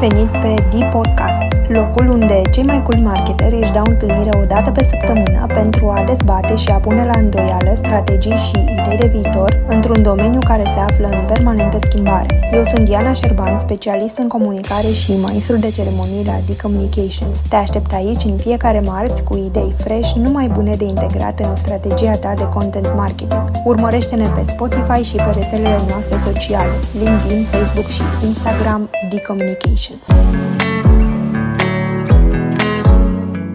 venit pe D-Podcast, locul unde cei mai cool marketeri își dau întâlnire o dată pe săptămână pentru a dezbate și a pune la îndoială strategii și idei de viitor într-un domeniu care se află în permanentă schimbare. Eu sunt Diana Șerban, specialist în comunicare și maestru de ceremonii la D-Communications. Te aștept aici în fiecare marți cu idei fresh, numai bune de integrat în strategia ta de content marketing. Urmărește-ne pe Spotify și pe rețelele noastre sociale, LinkedIn, Facebook și Instagram Productions.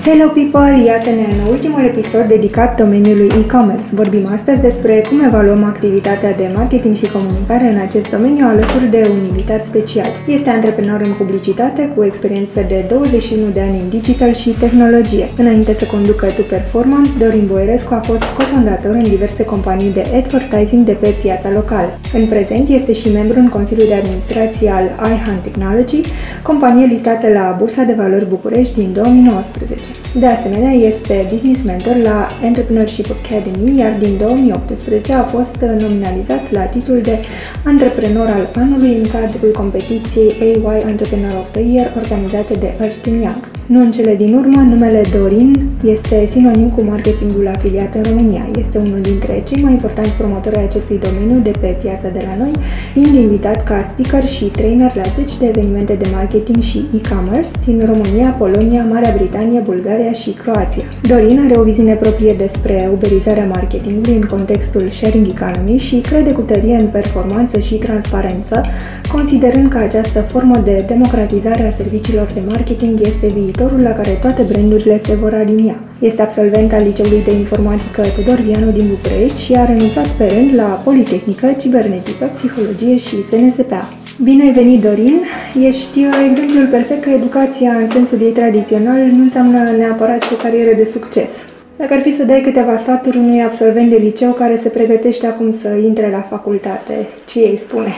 Hello people! Iată-ne în ultimul episod dedicat domeniului e-commerce. Vorbim astăzi despre cum evaluăm activitatea de marketing și comunicare în acest domeniu alături de un invitat special. Este antreprenor în publicitate cu experiență de 21 de ani în digital și tehnologie. Înainte să conducă Tu Performant, Dorin Boerescu a fost cofondator în diverse companii de advertising de pe piața locală. În prezent este și membru în Consiliul de Administrație al iHunt Technology, companie listată la Bursa de Valori București din 2019. De asemenea, este business mentor la Entrepreneurship Academy, iar din 2018 a fost nominalizat la titlul de Antreprenor al Anului în cadrul competiției AY Entrepreneur of the Year organizate de Ernst Young. Nu în cele din urmă, numele Dorin este sinonim cu marketingul afiliat în România. Este unul dintre cei mai importanți promotori ai acestui domeniu de pe piața de la noi, fiind invitat ca speaker și trainer la 10 de evenimente de marketing și e-commerce din România, Polonia, Marea Britanie, Bulgaria și Croația. Dorin are o viziune proprie despre uberizarea marketingului în contextul sharing economy și crede cu tărie în performanță și transparență, considerând că această formă de democratizare a serviciilor de marketing este viitorul la care toate brandurile se vor alinia. Este absolvent al Liceului de Informatică Tudor Vianu din București și a renunțat pe rând la Politehnică, Cibernetică, Psihologie și SNSPA. Bine ai venit, Dorin! Ești uh, exemplul perfect că educația în sensul ei tradițional nu înseamnă neapărat și o carieră de succes. Dacă ar fi să dai câteva sfaturi unui absolvent de liceu care se pregătește acum să intre la facultate, ce îi spune?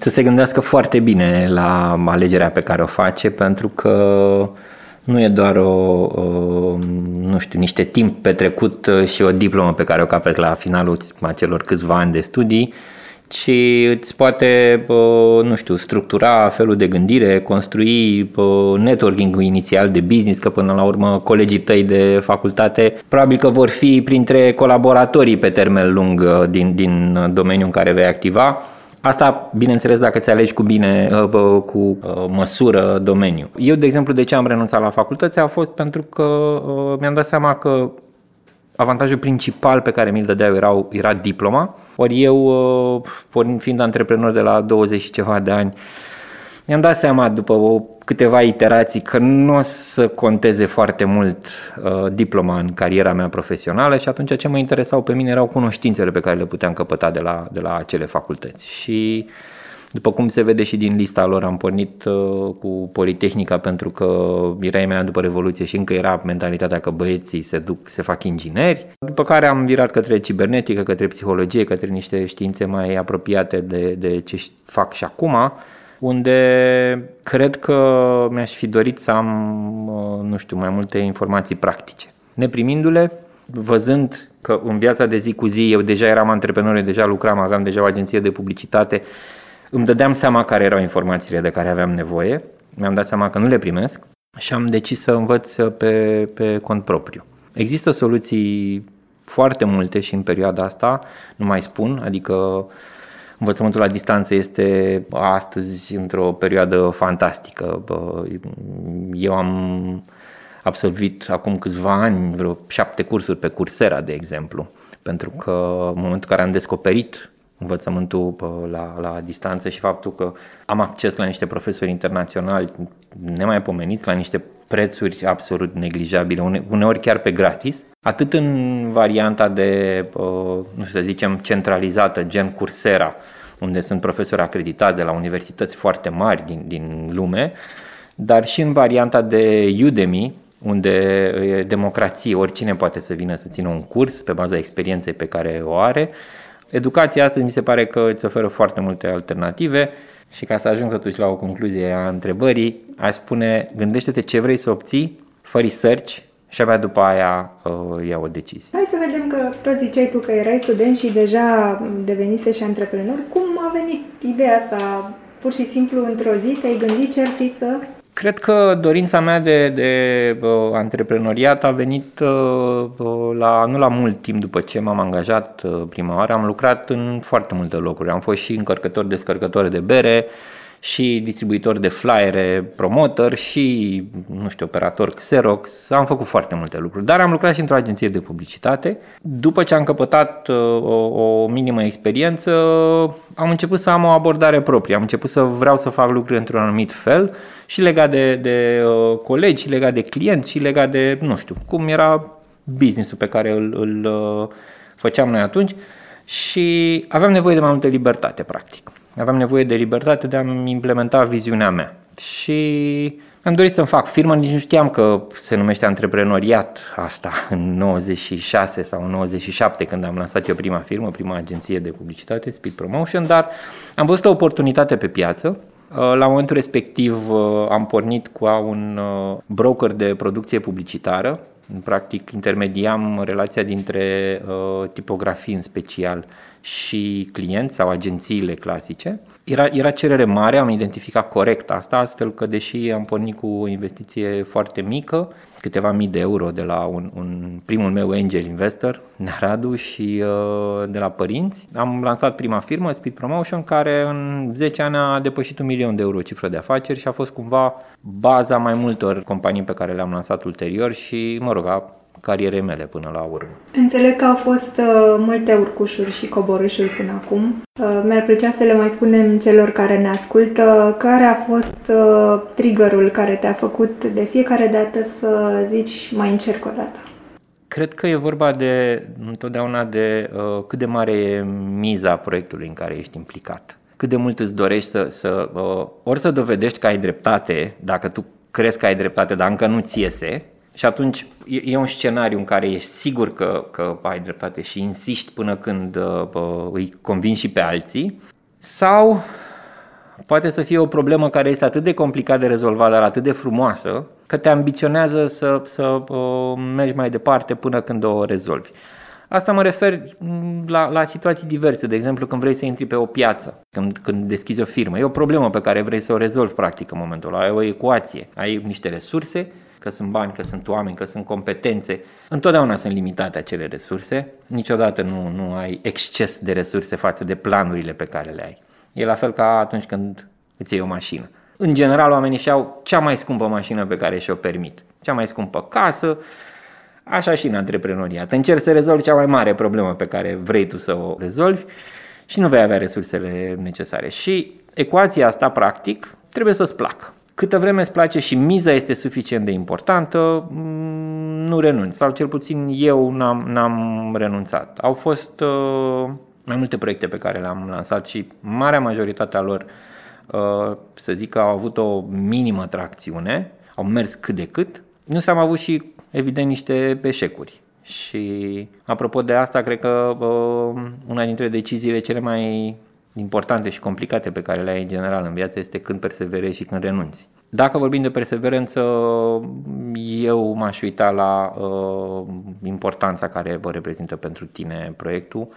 Să se gândească foarte bine la alegerea pe care o face, pentru că nu e doar o, o, nu știu, niște timp petrecut și o diplomă pe care o capeți la finalul acelor câțiva ani de studii, ci îți poate, nu știu, structura felul de gândire, construi networking inițial de business, că până la urmă colegii tăi de facultate probabil că vor fi printre colaboratorii pe termen lung uh, din, din domeniul în care vei activa Asta, bineînțeles, dacă ți alegi cu bine, uh, cu uh, măsură domeniu. Eu, de exemplu, de ce am renunțat la facultăți a fost pentru că uh, mi-am dat seama că avantajul principal pe care mi-l dădeau era, era diploma. Ori eu, fiind antreprenor de la 20 și ceva de ani, mi-am dat seama după o, câteva iterații că nu o să conteze foarte mult uh, diploma în cariera mea profesională și atunci ce mă interesau pe mine erau cunoștințele pe care le puteam căpăta de la, de la acele facultăți. Și după cum se vede și din lista lor, am pornit uh, cu Politehnica pentru că era imediat după Revoluție și încă era mentalitatea că băieții se duc, se fac ingineri. După care am virat către cibernetică, către psihologie, către niște științe mai apropiate de, de ce fac și acum unde cred că mi-aș fi dorit să am, uh, nu știu, mai multe informații practice. Neprimindu-le, văzând că în viața de zi cu zi eu deja eram antreprenor, deja lucram, aveam deja o agenție de publicitate, îmi dădeam seama care erau informațiile de care aveam nevoie, mi-am dat seama că nu le primesc și am decis să învăț pe, pe cont propriu. Există soluții foarte multe și în perioada asta, nu mai spun, adică Învățământul la distanță este astăzi într-o perioadă fantastică. Eu am absolvit acum câțiva ani vreo șapte cursuri pe Coursera, de exemplu, pentru că în momentul în care am descoperit învățământul la, la distanță și faptul că am acces la niște profesori internaționali nemaipomeniți, la niște prețuri absolut neglijabile, uneori chiar pe gratis, atât în varianta de, nu știu să zicem, centralizată, gen Coursera, unde sunt profesori acreditați de la universități foarte mari din, din lume, dar și în varianta de Udemy, unde e democrație, oricine poate să vină să țină un curs pe baza experienței pe care o are. Educația astăzi mi se pare că îți oferă foarte multe alternative și ca să ajung totuși la o concluzie a întrebării, aș spune, gândește-te ce vrei să obții, fă research și abia după aia uh, ia o decizie. Hai să vedem că tot ziceai tu că erai student și deja devenise și antreprenor. Cum a venit ideea asta pur și simplu într-o zi te-ai gândit ce ar fi să Cred că dorința mea de, de uh, antreprenoriat a venit uh, la, nu la mult timp după ce m-am angajat uh, prima oară. Am lucrat în foarte multe locuri. Am fost și încărcător, descărcător de bere, și distribuitor de flyere, promotor și, nu știu, operator Xerox. Am făcut foarte multe lucruri, dar am lucrat și într-o agenție de publicitate. După ce am căpătat uh, o, o minimă experiență, am început să am o abordare proprie. Am început să vreau să fac lucruri într-un anumit fel și legat de, de uh, colegi, și legat de clienți, și legat de, nu știu, cum era businessul pe care îl, îl uh, făceam noi atunci și aveam nevoie de mai multă libertate, practic. Aveam nevoie de libertate de a-mi implementa viziunea mea. Și am dorit să-mi fac firmă, nici nu știam că se numește antreprenoriat asta în 96 sau 97 când am lansat eu prima firmă, prima agenție de publicitate, Speed Promotion, dar am văzut o oportunitate pe piață. La momentul respectiv am pornit cu un uh, broker de producție publicitară, practic intermediam relația dintre uh, tipografii în special și clienți sau agențiile clasice. Era, era cerere mare, am identificat corect asta, astfel că deși am pornit cu o investiție foarte mică, câteva mii de euro de la un, un primul meu angel investor, Neradu și uh, de la părinți, am lansat prima firmă, Speed Promotion, care în 10 ani a depășit un milion de euro cifră de afaceri și a fost cumva baza mai multor companii pe care le-am lansat ulterior și, mă rog, a carierei mele până la urmă. Înțeleg că au fost uh, multe urcușuri și coborâșuri până acum. Uh, mi-ar plăcea să le mai spunem celor care ne ascultă care a fost uh, triggerul care te-a făcut de fiecare dată să zici mai încerc o dată. Cred că e vorba de întotdeauna de uh, cât de mare e miza proiectului în care ești implicat. Cât de mult îți dorești să, să uh, ori să dovedești că ai dreptate, dacă tu crezi că ai dreptate, dar încă nu ți iese, și atunci e un scenariu în care ești sigur că, că ai dreptate și insiști până când uh, îi convingi și pe alții. Sau poate să fie o problemă care este atât de complicat de rezolvat, dar atât de frumoasă, că te ambiționează să, să uh, mergi mai departe până când o rezolvi. Asta mă refer la, la situații diverse, de exemplu când vrei să intri pe o piață, când, când deschizi o firmă. E o problemă pe care vrei să o rezolvi practic în momentul ăla, ai o ecuație, ai niște resurse că sunt bani, că sunt oameni, că sunt competențe. Întotdeauna sunt limitate acele resurse, niciodată nu, nu ai exces de resurse față de planurile pe care le ai. E la fel ca atunci când îți iei o mașină. În general, oamenii și-au cea mai scumpă mașină pe care și-o permit, cea mai scumpă casă, așa și în antreprenoriat. Încerci să rezolvi cea mai mare problemă pe care vrei tu să o rezolvi și nu vei avea resursele necesare. Și ecuația asta, practic, trebuie să-ți placă. Câtă vreme îți place și miza este suficient de importantă, mm, nu renunți. Sau cel puțin eu n-am, n-am renunțat. Au fost uh, mai multe proiecte pe care le-am lansat și marea majoritatea lor, uh, să zic că au avut o minimă tracțiune, au mers cât de cât. Nu s-am avut și, evident, niște eșecuri. Și apropo de asta, cred că uh, una dintre deciziile cele mai importante și complicate pe care le ai în general în viață este când perseverezi și când renunți. Dacă vorbim de perseverență, eu m-aș uita la uh, importanța care vă reprezintă pentru tine proiectul.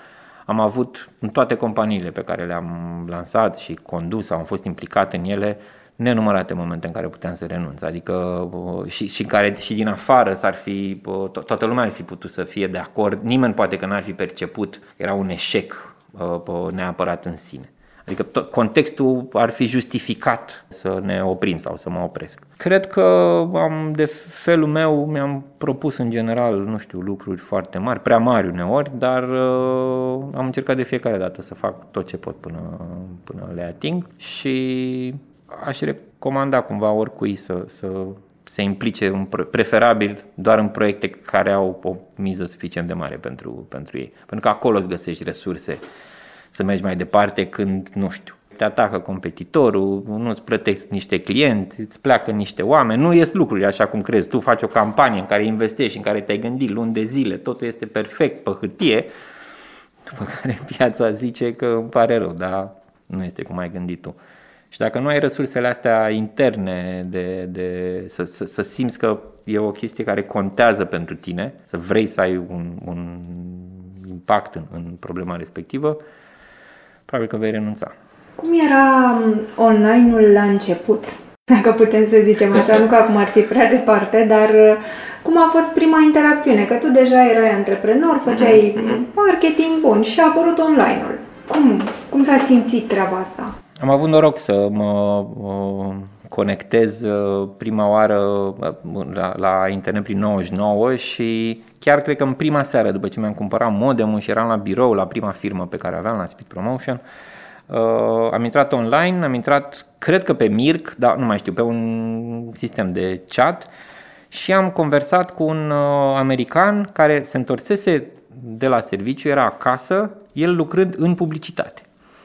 Am avut în toate companiile pe care le-am lansat și condus sau am fost implicat în ele nenumărate momente în care puteam să renunț, adică uh, și, și care și din afară s-ar fi, uh, to- toată lumea ar fi putut să fie de acord, nimeni poate că n-ar fi perceput, era un eșec Uh, neapărat în sine. Adică tot contextul ar fi justificat să ne oprim sau să mă opresc. Cred că am, de felul meu mi-am propus în general, nu știu, lucruri foarte mari, prea mari uneori, dar uh, am încercat de fiecare dată să fac tot ce pot până, până le ating și aș recomanda cumva oricui să, să se implice în, preferabil doar în proiecte care au o miză suficient de mare pentru, pentru ei. Pentru că acolo îți găsești resurse să mergi mai departe când, nu știu, te atacă competitorul, nu îți plătești niște clienți, îți pleacă niște oameni, nu ies lucruri așa cum crezi. Tu faci o campanie în care investești, în care te-ai gândit luni de zile, totul este perfect pe hârtie, după care piața zice că îmi pare rău, dar nu este cum ai gândit tu. Și dacă nu ai resursele astea interne de, de să, să, să simți că e o chestie care contează pentru tine, să vrei să ai un, un impact în, în problema respectivă, probabil că vei renunța. Cum era um, online-ul la început? Dacă putem să zicem așa, nu că acum ar fi prea departe, dar uh, cum a fost prima interacțiune? Că tu deja erai antreprenor, făceai mm-hmm. marketing bun și a apărut online-ul. Cum, cum s-a simțit treaba asta? Am avut noroc să mă uh, conectez uh, prima oară uh, la, la internet prin 99 și chiar cred că în prima seară după ce mi-am cumpărat modemul și eram la birou la prima firmă pe care aveam la Speed Promotion, uh, am intrat online, am intrat cred că pe Mirc, dar nu mai știu, pe un sistem de chat și am conversat cu un uh, american care se întorsese de la serviciu, era acasă, el lucrând în publicitate.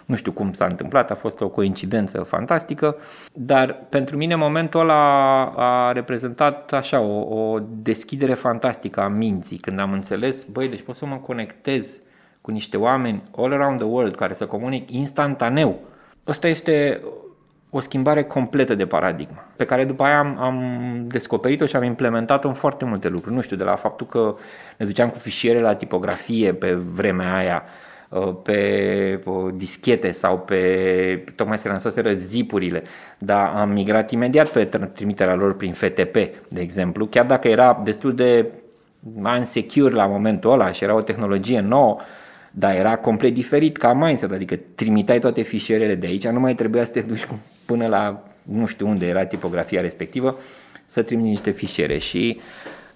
Nu știu cum s-a întâmplat, a fost o coincidență fantastică, dar pentru mine momentul ăla a reprezentat așa o, o deschidere fantastică a minții, când am înțeles, băi, deci pot să mă conectez cu niște oameni all around the world care să comunic instantaneu. Asta este o schimbare completă de paradigmă, pe care după aia am, am descoperit-o și am implementat-o în foarte multe lucruri. Nu știu, de la faptul că ne duceam cu fișiere la tipografie pe vremea aia, uh, pe uh, dischete sau pe, tocmai se lansaseră zipurile, dar am migrat imediat pe trimiterea lor prin FTP, de exemplu, chiar dacă era destul de unsecure la momentul ăla și era o tehnologie nouă, dar era complet diferit ca mindset, adică trimiteai toate fișierele de aici, nu mai trebuia să te duci până la nu știu unde era tipografia respectivă, să trimiți niște fișiere. Și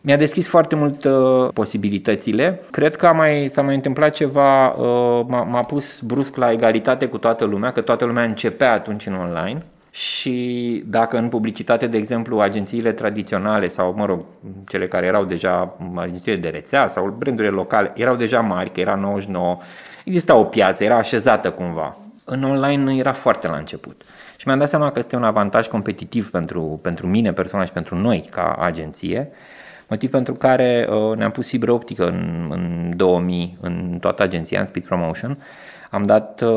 mi-a deschis foarte mult uh, posibilitățile. Cred că a mai, s-a mai întâmplat ceva, uh, m-a, m-a pus brusc la egalitate cu toată lumea, că toată lumea începea atunci în online și dacă în publicitate, de exemplu, agențiile tradiționale sau, mă rog, cele care erau deja agențiile de rețea sau brandurile locale erau deja mari, că era 99, exista o piață, era așezată cumva. În online nu era foarte la început. Și mi-am dat seama că este un avantaj competitiv pentru, pentru mine personal și pentru noi ca agenție, motiv pentru care uh, ne-am pus fibră optică în, în 2000 în toată agenția, în Speed Promotion, am dat, uh,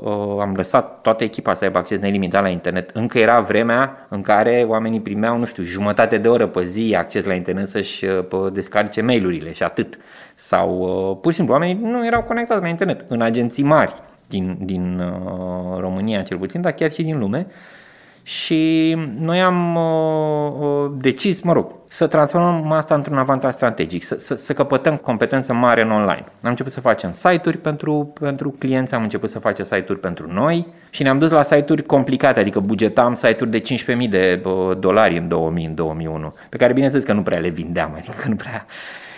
uh, am lăsat toată echipa să aibă acces nelimitat la internet. Încă era vremea în care oamenii primeau, nu știu, jumătate de oră pe zi acces la internet să-și uh, descarce mail-urile și atât. Sau uh, pur și simplu oamenii nu erau conectați la internet în agenții mari din, din uh, România cel puțin, dar chiar și din lume. Și noi am uh, uh, decis, mă rog, să transformăm asta într-un avantaj strategic, să, să, să căpătăm competență mare în online. Am început să facem site-uri pentru, pentru clienți, am început să facem site-uri pentru noi și ne-am dus la site-uri complicate, adică bugetam site-uri de 15.000 de uh, dolari în 2000, în 2001, pe care bineînțeles că nu prea le vindeam, adică nu prea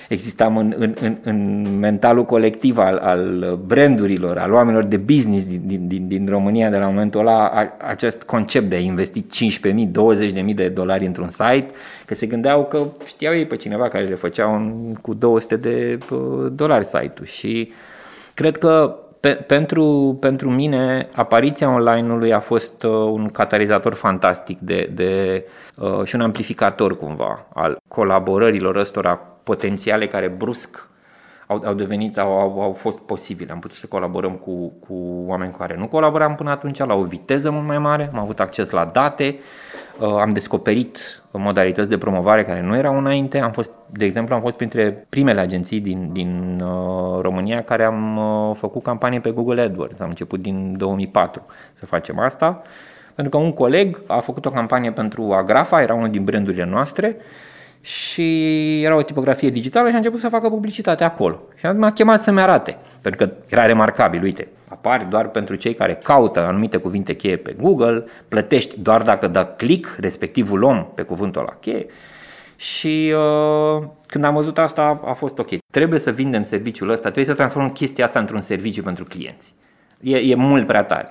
existam în, în, în, în mentalul colectiv al, al brandurilor, al oamenilor de business din, din, din România de la momentul ăla, acest concept de a investi 15.000, 20.000 de dolari într-un site, că se gândeau că știau ei pe cineva care le făceau cu 200 de dolari site-ul. Și cred că pe, pentru, pentru mine, apariția online-ului a fost uh, un catalizator fantastic de, de, uh, și un amplificator cumva al colaborărilor ăstora potențiale care brusc au, au devenit, au, au, au fost posibile. Am putut să colaborăm cu, cu oameni cu care nu colaboram până atunci, la o viteză mult mai mare, am avut acces la date, uh, am descoperit modalități de promovare care nu erau înainte. Am fost, de exemplu, am fost printre primele agenții din, din uh, România care am uh, făcut campanie pe Google AdWords. Am început din 2004 să facem asta, pentru că un coleg a făcut o campanie pentru Agrafa, era unul din brandurile noastre, și era o tipografie digitală și a început să facă publicitate acolo. Și m-a chemat să-mi arate, pentru că era remarcabil, uite, apare doar pentru cei care caută anumite cuvinte cheie pe Google, plătești doar dacă dă click respectivul om pe cuvântul ăla cheie. Și uh, când am văzut asta a fost ok. Trebuie să vindem serviciul ăsta, trebuie să transformăm chestia asta într-un serviciu pentru clienți. E, e mult prea tare.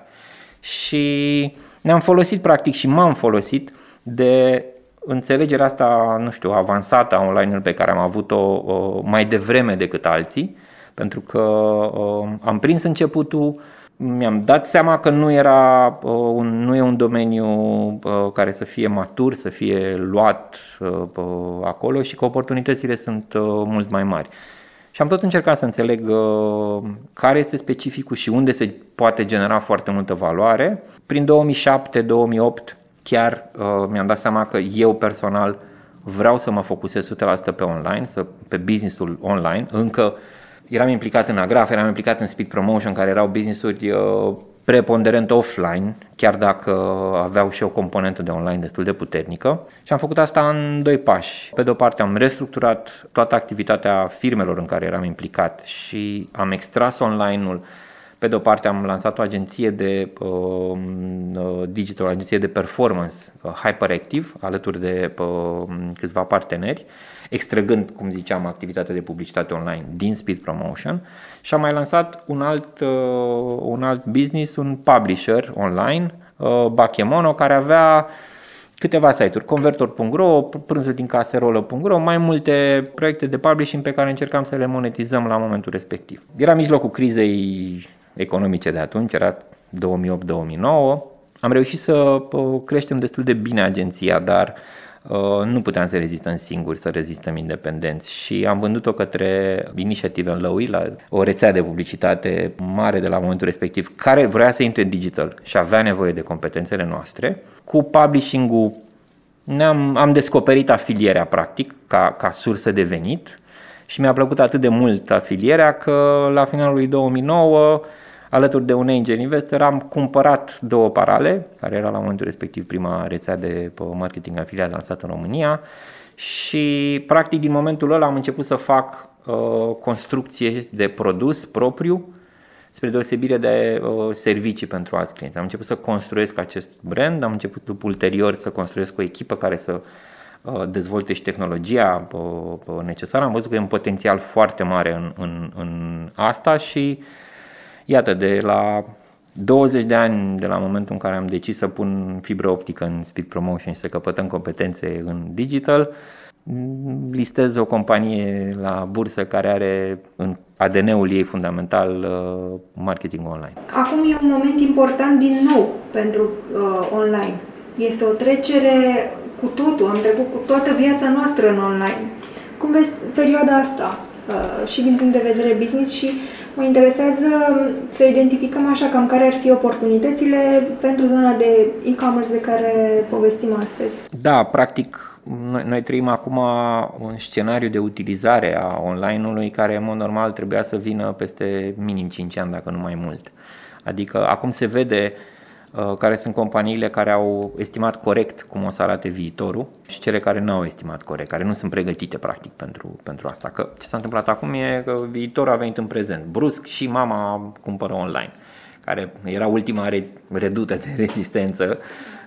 Și ne-am folosit practic și m-am folosit de înțelegerea asta, nu știu, avansată a online-ului pe care am avut-o mai devreme decât alții, pentru că am prins începutul, mi-am dat seama că nu era un, nu e un domeniu care să fie matur, să fie luat acolo și că oportunitățile sunt mult mai mari. Și am tot încercat să înțeleg care este specificul și unde se poate genera foarte multă valoare. Prin 2007-2008 chiar uh, mi-am dat seama că eu personal vreau să mă focusez 100% pe online, să, pe businessul online. Încă eram implicat în Agraf, eram implicat în Speed Promotion, care erau businessuri uh, preponderent offline, chiar dacă aveau și o componentă de online destul de puternică. Și am făcut asta în doi pași. Pe de o parte am restructurat toată activitatea firmelor în care eram implicat și am extras online-ul pe de o parte am lansat o agenție de uh, uh digital, o agenție de performance, uh, Hyperactive, alături de uh, câțiva parteneri, extrăgând, cum ziceam, activitatea de publicitate online din Speed Promotion și am mai lansat un alt, uh, un alt business, un publisher online, uh, Bachemono, care avea câteva site-uri, convertor.ro, prânzul din caserolă.ro, mai multe proiecte de publishing pe care încercam să le monetizăm la momentul respectiv. Era mijlocul crizei economice de atunci, era 2008-2009. Am reușit să uh, creștem destul de bine agenția, dar uh, nu puteam să rezistăm singuri, să rezistăm independenți și am vândut-o către Initiative în Lăui, la o rețea de publicitate mare de la momentul respectiv, care vrea să intre în digital și avea nevoie de competențele noastre. Cu publishing-ul ne-am, am descoperit afilierea practic ca, ca sursă de venit și mi-a plăcut atât de mult afilierea că la finalul lui 2009 alături de un angel investor am cumpărat două parale, care era la momentul respectiv prima rețea de marketing afiliat lansată în România și practic din momentul ăla am început să fac uh, construcție de produs propriu spre deosebire de uh, servicii pentru alți clienți. Am început să construiesc acest brand, am început ulterior să construiesc o echipă care să uh, dezvolte și tehnologia uh, necesară. Am văzut că e un potențial foarte mare în, în, în asta și uh, Iată, de la 20 de ani de la momentul în care am decis să pun fibră optică în Speed Promotion și să căpătăm competențe în digital, listez o companie la bursă care are în ADN-ul ei fundamental uh, marketing online. Acum e un moment important din nou pentru uh, online. Este o trecere cu totul, am trecut cu toată viața noastră în online. Cum vezi perioada asta uh, și din punct de vedere business și Mă interesează să identificăm așa cam care ar fi oportunitățile pentru zona de e-commerce de care povestim astăzi. Da, practic noi, noi trăim acum un scenariu de utilizare a online-ului care în mod normal trebuia să vină peste minim 5 ani, dacă nu mai mult. Adică acum se vede uh, Uh, care sunt companiile care au estimat corect cum o să arate viitorul și cele care nu au estimat corect, care nu sunt pregătite practic pentru, pentru asta. Că ce s-a întâmplat acum e că viitorul a venit în prezent. Brusc și mama cumpără online care era ultima redută de rezistență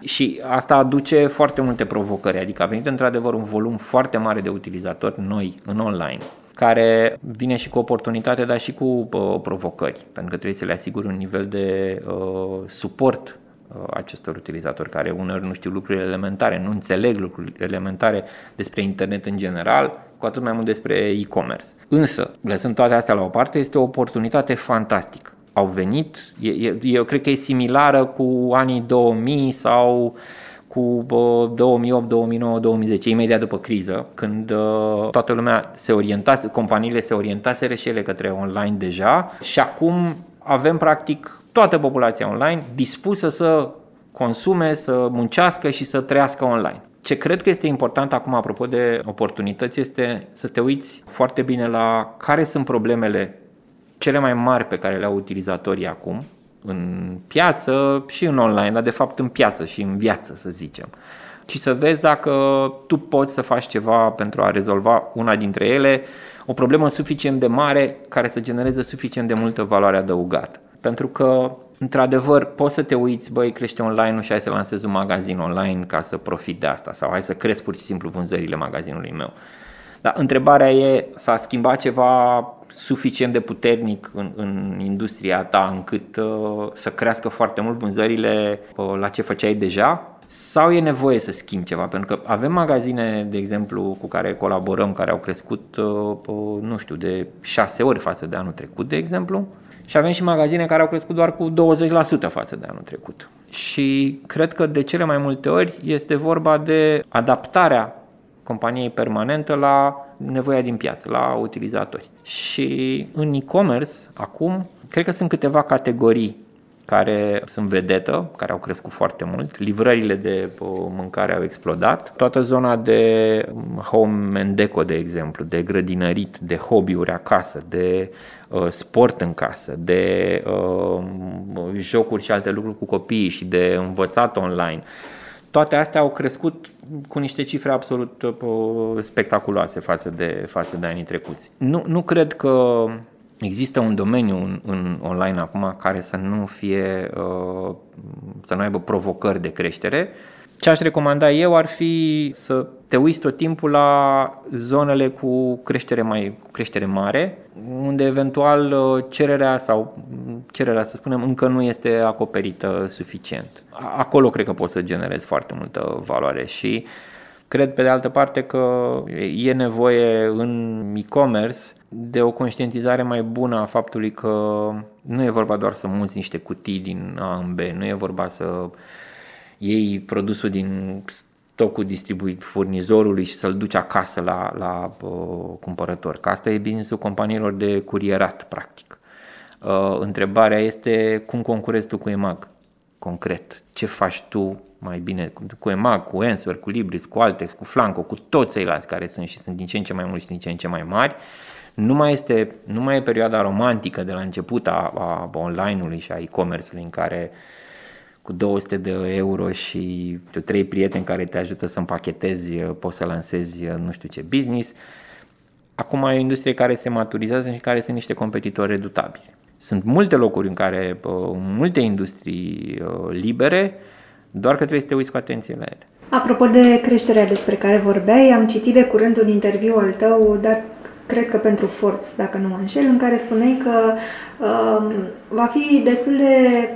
și asta aduce foarte multe provocări, adică a venit într-adevăr un volum foarte mare de utilizatori noi în online care vine și cu oportunitate, dar și cu uh, provocări, pentru că trebuie să le asiguri un nivel de uh, suport uh, acestor utilizatori care uneori nu știu lucruri elementare, nu înțeleg lucruri elementare despre internet în general, cu atât mai mult despre e-commerce. Însă, lăsând toate astea la o parte, este o oportunitate fantastică. Au venit, eu cred că e similară cu anii 2000 sau cu 2008, 2009, 2010, imediat după criză, când uh, toată lumea se orientase, companiile se orientaseră și ele către online deja și acum avem practic toată populația online dispusă să consume, să muncească și să trăiască online. Ce cred că este important acum, apropo de oportunități, este să te uiți foarte bine la care sunt problemele cele mai mari pe care le au utilizatorii acum în piață și în online, dar de fapt în piață și în viață, să zicem. Și să vezi dacă tu poți să faci ceva pentru a rezolva una dintre ele, o problemă suficient de mare care să genereze suficient de multă valoare adăugată. Pentru că, într-adevăr, poți să te uiți, băi, crește online-ul și hai să lansezi un magazin online ca să profit de asta sau hai să cresc pur și simplu vânzările magazinului meu. Dar întrebarea e, s-a schimbat ceva suficient de puternic în, în industria ta încât uh, să crească foarte mult vânzările uh, la ce făceai deja? Sau e nevoie să schimbi ceva? Pentru că avem magazine, de exemplu, cu care colaborăm, care au crescut, uh, uh, nu știu, de 6 ori față de anul trecut, de exemplu, și avem și magazine care au crescut doar cu 20% față de anul trecut. Și cred că de cele mai multe ori este vorba de adaptarea companiei permanentă la nevoia din piață, la utilizatori. Și în e-commerce, acum, cred că sunt câteva categorii care sunt vedetă, care au crescut foarte mult. Livrările de mâncare au explodat. Toată zona de home and deco, de exemplu, de grădinărit, de hobby-uri acasă, de uh, sport în casă, de uh, jocuri și alte lucruri cu copiii și de învățat online. Toate astea au crescut cu niște cifre absolut uh, spectaculoase față de, față de anii trecuți. Nu, nu cred că există un domeniu în, în online acum care să nu fie, uh, să nu aibă provocări de creștere. Ce aș recomanda eu ar fi să te uiți tot timpul la zonele cu creștere, mai, cu creștere mare, unde eventual uh, cererea sau cererea, să spunem, încă nu este acoperită suficient. Acolo cred că poți să generezi foarte multă valoare și cred pe de altă parte că e nevoie în e-commerce de o conștientizare mai bună a faptului că nu e vorba doar să muți niște cutii din A în B, nu e vorba să iei produsul din stocul distribuit furnizorului și să-l duci acasă la, la uh, cumpărător. Că asta e businessul companiilor de curierat, practic. Uh, întrebarea este cum concurezi tu cu EMAG, concret. Ce faci tu mai bine cu EMAG, cu Answer, cu Libris, cu Altex, cu Flanco, cu toți ceilalți care sunt și sunt din ce în ce mai mulți și din ce în ce mai mari. Nu mai, este, nu mai e perioada romantică de la început a, a online-ului și a e-commerce-ului în care uh, cu 200 de euro și tu trei prieteni care te ajută să împachetezi, poți să lansezi nu știu ce business. Acum e o industrie care se maturizează și care sunt niște competitori redutabili. Sunt multe locuri în care, multe industrii libere, doar că trebuie să te uiți cu atenție la ele. Apropo de creșterea despre care vorbeai, am citit de curând un interviu al tău dat cred că pentru Forbes, dacă nu mă înșel, în care spuneai că uh, va fi destul de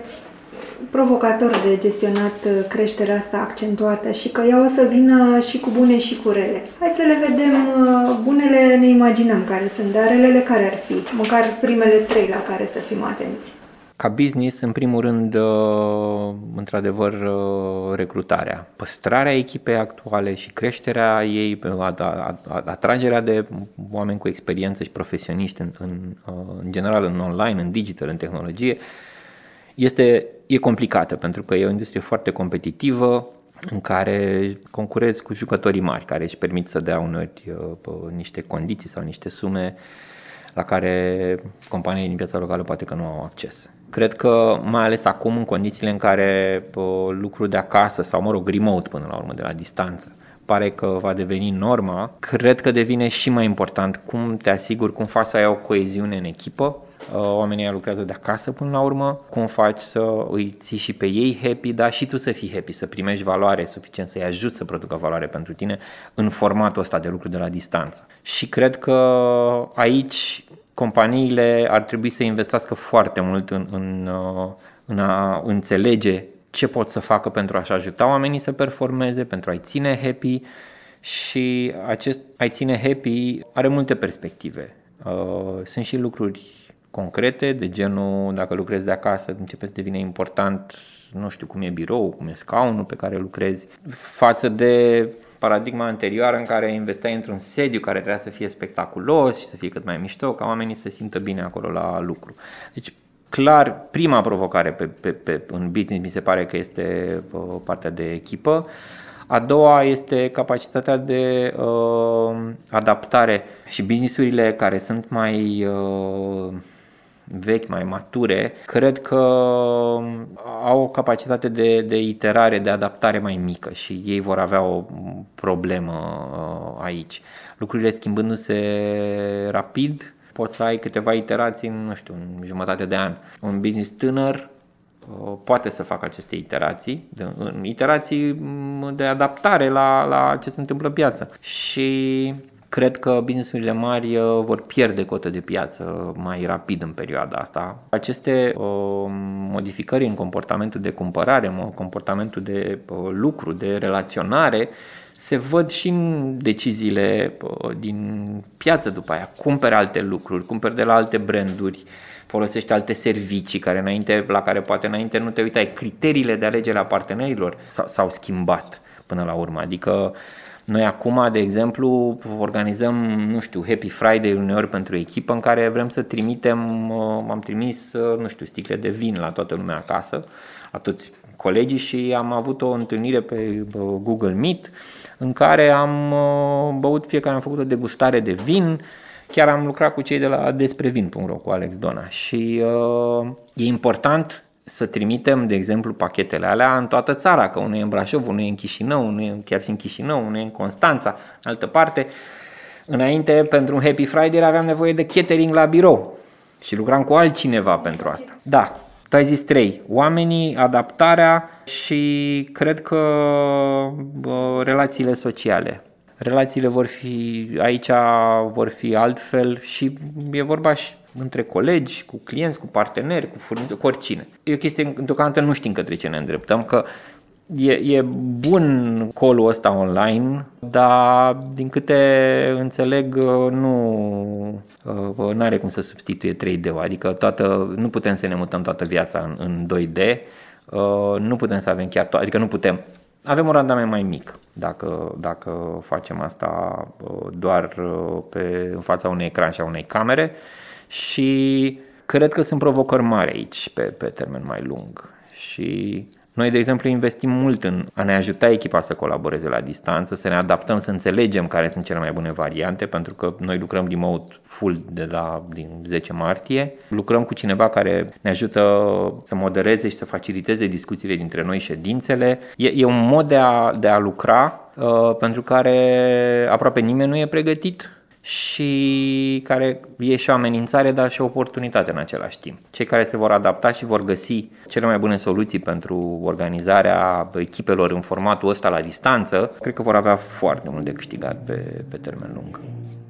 provocator de gestionat uh, creșterea asta accentuată și că ea o să vină și cu bune și cu rele. Hai să le vedem. Uh, bunele ne imaginăm care sunt, dar relele care ar fi? Măcar primele trei la care să fim atenți. Ca business, în primul rând, uh, într-adevăr, recrutarea. Păstrarea echipei actuale și creșterea ei, atragerea de oameni cu experiență și profesioniști în, în, în general în online, în digital, în tehnologie, este, e complicată pentru că e o industrie foarte competitivă în care concurezi cu jucătorii mari care își permit să dea uneori uh, niște condiții sau niște sume la care companiile din piața locală poate că nu au acces. Cred că mai ales acum în condițiile în care lucrul de acasă sau mă rog remote până la urmă de la distanță pare că va deveni norma, cred că devine și mai important cum te asiguri, cum faci să ai o coeziune în echipă, Uh, oamenii lucrează de acasă până la urmă, cum faci să îi ții și pe ei happy, dar și tu să fii happy, să primești valoare suficient, să-i ajut să producă valoare pentru tine în formatul ăsta de lucru de la distanță. Și cred că aici companiile ar trebui să investească foarte mult în, în, uh, în a înțelege ce pot să facă pentru a-și ajuta oamenii să performeze, pentru a-i ține happy și acest a-i ține happy are multe perspective. Uh, sunt și lucruri concrete, de genul dacă lucrezi de acasă începe să devine important, nu știu cum e birou, cum e scaunul pe care lucrezi, față de paradigma anterioară în care investeai într-un sediu care trebuia să fie spectaculos și să fie cât mai mișto, ca oamenii să se simtă bine acolo la lucru. Deci, clar, prima provocare pe, pe, pe, în business mi se pare că este uh, partea de echipă. A doua este capacitatea de uh, adaptare și businessurile care sunt mai uh, vechi, mai mature, cred că au o capacitate de, de iterare, de adaptare mai mică și ei vor avea o problemă uh, aici. Lucrurile schimbându-se rapid, poți să ai câteva iterații în, nu știu, în jumătate de an. Un business tânăr uh, poate să facă aceste iterații, de, iterații mm, de adaptare la, la ce se întâmplă în piață. Și cred că businessurile mari uh, vor pierde cotă de piață mai rapid în perioada asta. Aceste uh, modificări în comportamentul de cumpărare, în comportamentul de uh, lucru, de relaționare, se văd și în deciziile din piață după aia. Cumperi alte lucruri, cumperi de la alte branduri, folosești alte servicii care înainte, la care poate înainte nu te uitai. Criteriile de alegere a partenerilor s-au schimbat până la urmă. Adică Noi acum, de exemplu, organizăm, nu știu, Happy Friday uneori pentru echipă în care vrem să trimitem, uh, am trimis, uh, nu știu, sticle de vin la toată lumea acasă, la toți colegii și am avut o întâlnire pe uh, Google Meet în care am băut, fiecare am făcut o degustare de vin, chiar am lucrat cu cei de la desprevin.ro cu Alex Dona și uh, e important să trimitem, de exemplu, pachetele alea în toată țara, că unul e în Brașov, unul e în Chișinău, unul e chiar și în Chișinău, unul e în Constanța, în altă parte. Înainte, pentru un Happy Friday, aveam nevoie de catering la birou și lucram cu altcineva pentru asta. Da, tu ai zis trei. Oamenii, adaptarea și cred că bă, relațiile sociale relațiile vor fi aici vor fi altfel și e vorba și între colegi, cu clienți, cu parteneri, cu furnizori, cu oricine. E o chestie, deocamdată nu știm către ce ne îndreptăm, că e, e bun colul ăsta online, dar din câte înțeleg nu uh, are cum să substituie 3D-ul, adică toată, nu putem să ne mutăm toată viața în, în 2D, uh, nu putem să avem chiar to- adică nu putem. Avem un randament mai mic dacă, dacă facem asta uh, doar uh, pe, în fața unui ecran și a unei camere și cred că sunt provocări mari aici pe, pe termen mai lung și noi, de exemplu, investim mult în a ne ajuta echipa să colaboreze la distanță, să ne adaptăm, să înțelegem care sunt cele mai bune variante, pentru că noi lucrăm remote full de la din 10 martie. Lucrăm cu cineva care ne ajută să modereze și să faciliteze discuțiile dintre noi, ședințele. E, e un mod de a, de a lucra uh, pentru care aproape nimeni nu e pregătit și care e și o amenințare, dar și o oportunitate în același timp. Cei care se vor adapta și vor găsi cele mai bune soluții pentru organizarea echipelor în formatul ăsta la distanță, cred că vor avea foarte mult de câștigat pe, pe termen lung.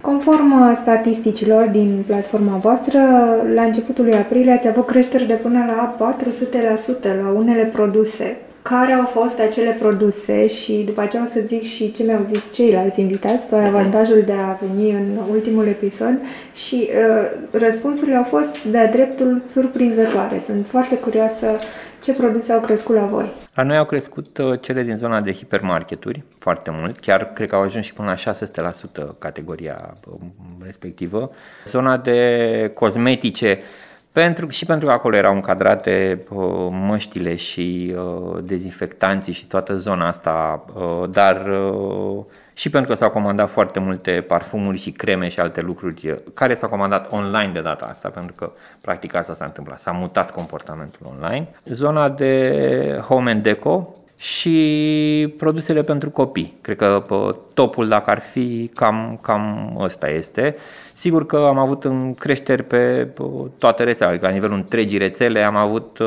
Conform statisticilor din platforma voastră, la începutul lui aprilie ați avut creșteri de până la 400% la unele produse care au fost acele produse și după aceea o să zic și ce mi-au zis ceilalți invitați. Tu ai mhm. avantajul de a veni în ultimul episod și uh, răspunsurile au fost de-a dreptul surprinzătoare. Sunt foarte curioasă ce produse au crescut la voi. La noi au crescut uh, cele din zona de hipermarketuri foarte mult, chiar cred că au ajuns și până la 600% categoria um, respectivă. Zona de cosmetice pentru, și pentru că acolo erau încadrate uh, măștile și uh, dezinfectanții și toată zona asta, uh, dar uh, și pentru că s-au comandat foarte multe parfumuri și creme și alte lucruri uh, care s-au comandat online de data asta, pentru că practic asta s-a întâmplat, s-a mutat comportamentul online. Zona de home and deco, și produsele pentru copii. Cred că topul, dacă ar fi, cam, cam ăsta este. Sigur că am avut în creșteri pe toate rețelele, adică la nivelul întregii rețele am avut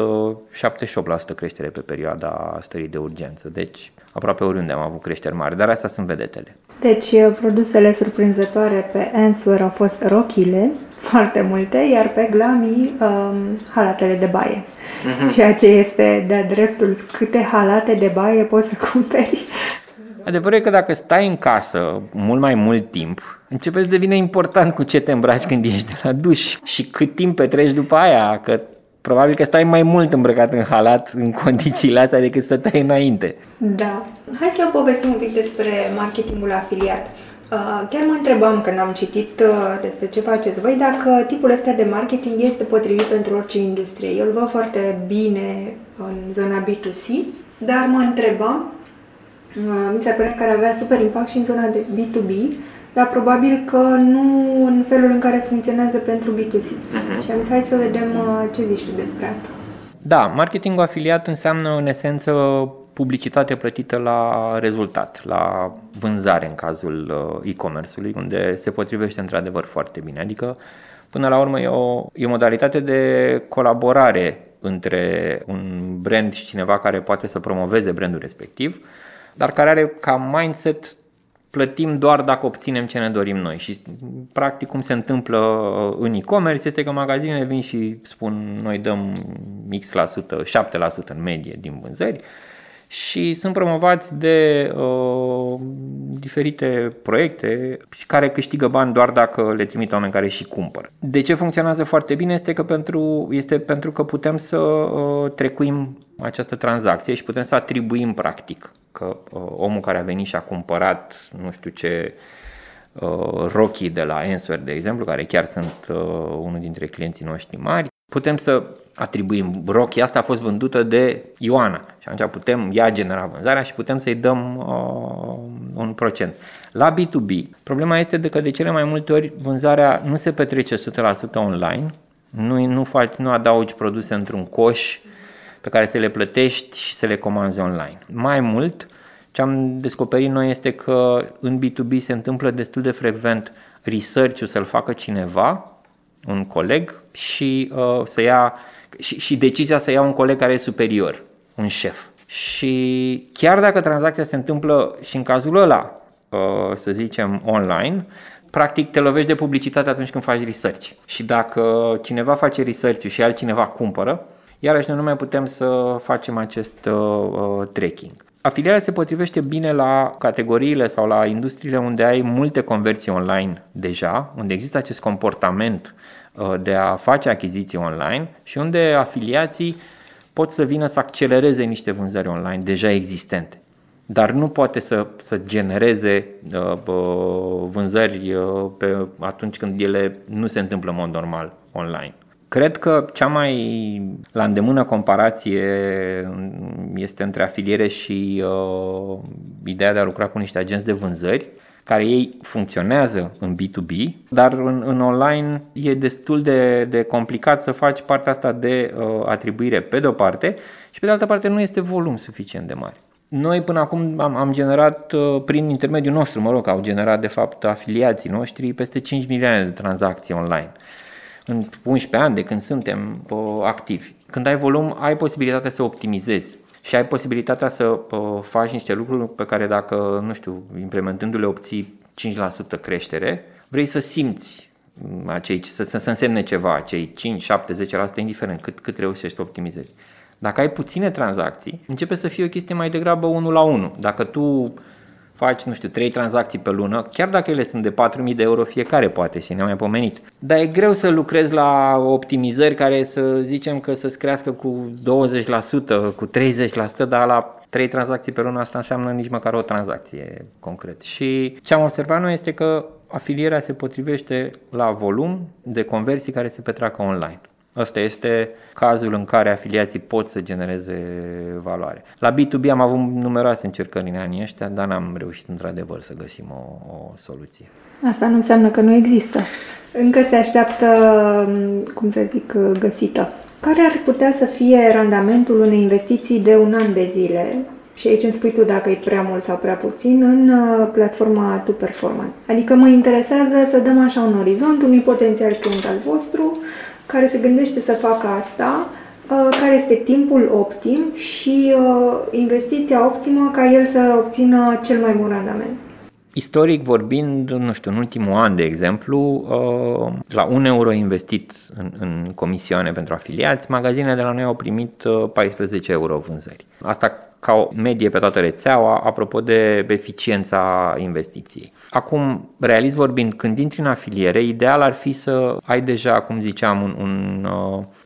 78% creștere pe perioada stării de urgență. Deci aproape oriunde am avut creșteri mari, dar astea sunt vedetele. Deci produsele surprinzătoare pe Answer au fost rochile, foarte multe, iar pe Glami um, halatele de baie. Mm-hmm. Ceea ce este de-a dreptul câte halate de baie poți să cumperi. Adevărul e că dacă stai în casă mult mai mult timp, începe să devine important cu ce te îmbraci când ești de la duș și cât timp petreci după aia, că probabil că stai mai mult îmbrăcat în halat în condițiile astea decât stăteai înainte. Da. Hai să povestim un pic despre marketingul afiliat. Uh, chiar mă întrebam când am citit uh, despre ce faceți voi dacă tipul ăsta de marketing este potrivit pentru orice industrie. Eu îl văd foarte bine în zona B2C, dar mă întrebam, uh, mi se pare că ar avea super impact și în zona de B2B, dar probabil că nu în felul în care funcționează pentru B2C. Uh-huh. Mhm. Și am zis, hai să vedem ce zici tu despre asta. Da, marketingul afiliat înseamnă în esență publicitate plătită la rezultat, la vânzare în cazul uh, e-commerce-ului, unde se potrivește într-adevăr foarte bine. Adică, până la urmă, e o, e o modalitate de colaborare între un brand și cineva care poate să promoveze brandul respectiv, dar care are ca mindset plătim doar dacă obținem ce ne dorim noi. Și practic cum se întâmplă uh, în e-commerce este că magazinele vin și spun noi dăm X%, la sută, 7% în medie din vânzări și sunt promovați de uh, diferite proiecte care câștigă bani doar dacă le trimit oameni care și cumpăr. De ce funcționează foarte bine este că pentru, este pentru că putem să uh, trecuim această tranzacție și putem să atribuim practic că uh, omul care a venit și a cumpărat nu știu ce uh, rochii de la Answer, de exemplu, care chiar sunt uh, unul dintre clienții noștri mari, putem să atribuim rochia asta a fost vândută de Ioana și atunci putem, ea genera vânzarea și putem să-i dăm uh, un procent. La B2B, problema este de că de cele mai multe ori vânzarea nu se petrece 100% online, nu, nu, faci, nu adaugi produse într-un coș pe care să le plătești și să le comanzi online. Mai mult, ce am descoperit noi este că în B2B se întâmplă destul de frecvent research-ul să-l facă cineva, un coleg, și uh, să ia și, și decizia să ia un coleg care e superior, un șef. Și chiar dacă tranzacția se întâmplă și în cazul ăla, uh, să zicem, online, practic te lovești de publicitate atunci când faci research. Și dacă cineva face research și altcineva cumpără, iarăși noi nu mai putem să facem acest uh, uh, tracking. Afiliarea se potrivește bine la categoriile sau la industriile unde ai multe conversii online deja, unde există acest comportament uh, de a face achiziții online și unde afiliații pot să vină să accelereze niște vânzări online deja existente dar nu poate să, să genereze uh, vânzări uh, pe atunci când ele nu se întâmplă în mod normal online. Cred că cea mai la îndemână comparație este între afiliere și uh, ideea de a lucra cu niște agenți de vânzări, care ei funcționează în B2B, dar în, în online e destul de, de complicat să faci partea asta de uh, atribuire pe de o parte și pe de altă parte nu este volum suficient de mare. Noi până acum am, am generat uh, prin intermediul nostru, mă rog, au generat de fapt afiliații noștri peste 5 milioane de tranzacții online în 11 ani de când suntem uh, activi. Când ai volum, ai posibilitatea să optimizezi și ai posibilitatea să uh, faci niște lucruri pe care dacă, nu știu, implementându-le obții 5% creștere, vrei să simți acei, să, să, să însemne ceva, acei 5, 7, 10%, indiferent cât, cât reușești să optimizezi. Dacă ai puține tranzacții, începe să fie o chestie mai degrabă 1 la 1. Dacă tu faci, nu știu, 3 tranzacții pe lună, chiar dacă ele sunt de 4.000 de euro fiecare poate și ne-am mai pomenit. Dar e greu să lucrezi la optimizări care să zicem că să-ți crească cu 20%, cu 30%, dar la 3 tranzacții pe lună asta înseamnă nici măcar o tranzacție concret. Și ce am observat noi este că afilierea se potrivește la volum de conversii care se petreacă online. Ăsta este cazul în care afiliații pot să genereze valoare. La B2B am avut numeroase încercări în anii ăștia, dar n-am reușit într-adevăr să găsim o, o soluție. Asta nu înseamnă că nu există. Încă se așteaptă, cum să zic, găsită. Care ar putea să fie randamentul unei investiții de un an de zile și aici îmi spui tu dacă e prea mult sau prea puțin în uh, platforma Tu Performance. Adică mă interesează să dăm așa un orizont unui potențial client al vostru care se gândește să facă asta, uh, care este timpul optim și uh, investiția optimă ca el să obțină cel mai bun randament. Istoric vorbind, nu știu, în ultimul an, de exemplu, uh, la un euro investit în, în comisioane pentru afiliați, magazinele de la noi au primit 14 euro vânzări. Asta ca o medie pe toată rețeaua, apropo de eficiența investiției. Acum, realist vorbind, când intri în afiliere, ideal ar fi să ai deja, cum ziceam, un, un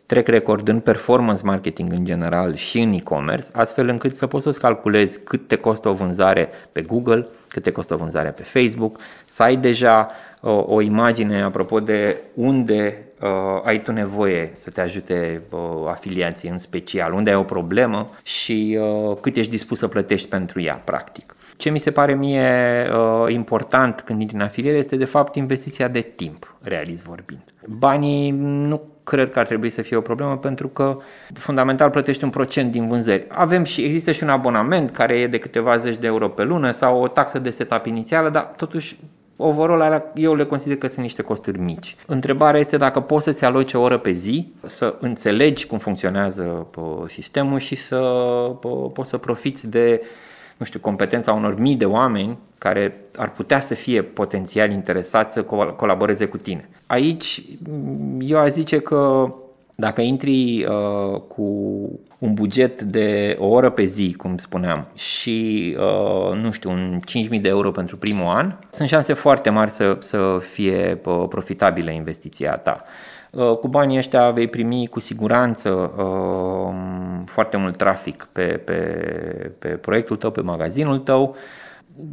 uh, track record în performance marketing în general și în e-commerce, astfel încât să poți să-ți calculezi cât te costă o vânzare pe Google, cât te costă o vânzare pe Facebook, să ai deja o, uh, o imagine apropo de unde uh, ai tu nevoie să te ajute uh, afiliații în special, unde ai o problemă și uh, cât ești dispus să plătești pentru ea, practic. Ce mi se pare mie uh, important când intri în afiliere este de fapt investiția de timp, realist vorbind. Banii nu cred că ar trebui să fie o problemă pentru că fundamental plătești un procent din vânzări. Avem și există și un abonament care e de câteva zeci de euro pe lună sau o taxă de setup inițială, dar totuși overall alea eu le consider că sunt niște costuri mici. Întrebarea este dacă poți să-ți aloci o oră pe zi, să înțelegi cum funcționează sistemul și să poți să profiți de nu știu, competența unor mii de oameni care ar putea să fie potențial interesați să colaboreze cu tine. Aici eu aș zice că dacă intri uh, cu un buget de o oră pe zi, cum spuneam, și, uh, nu știu, un 5.000 de euro pentru primul an, sunt șanse foarte mari să, să fie uh, profitabilă investiția ta. Uh, cu banii ăștia vei primi cu siguranță uh, foarte mult trafic pe, pe, pe proiectul tău, pe magazinul tău,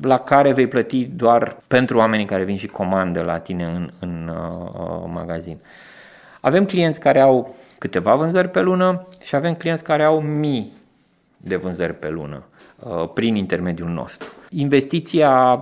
la care vei plăti doar pentru oamenii care vin și comandă la tine în, în uh, magazin. Avem clienți care au câteva vânzări pe lună și avem clienți care au mii de vânzări pe lună uh, prin intermediul nostru. Investiția,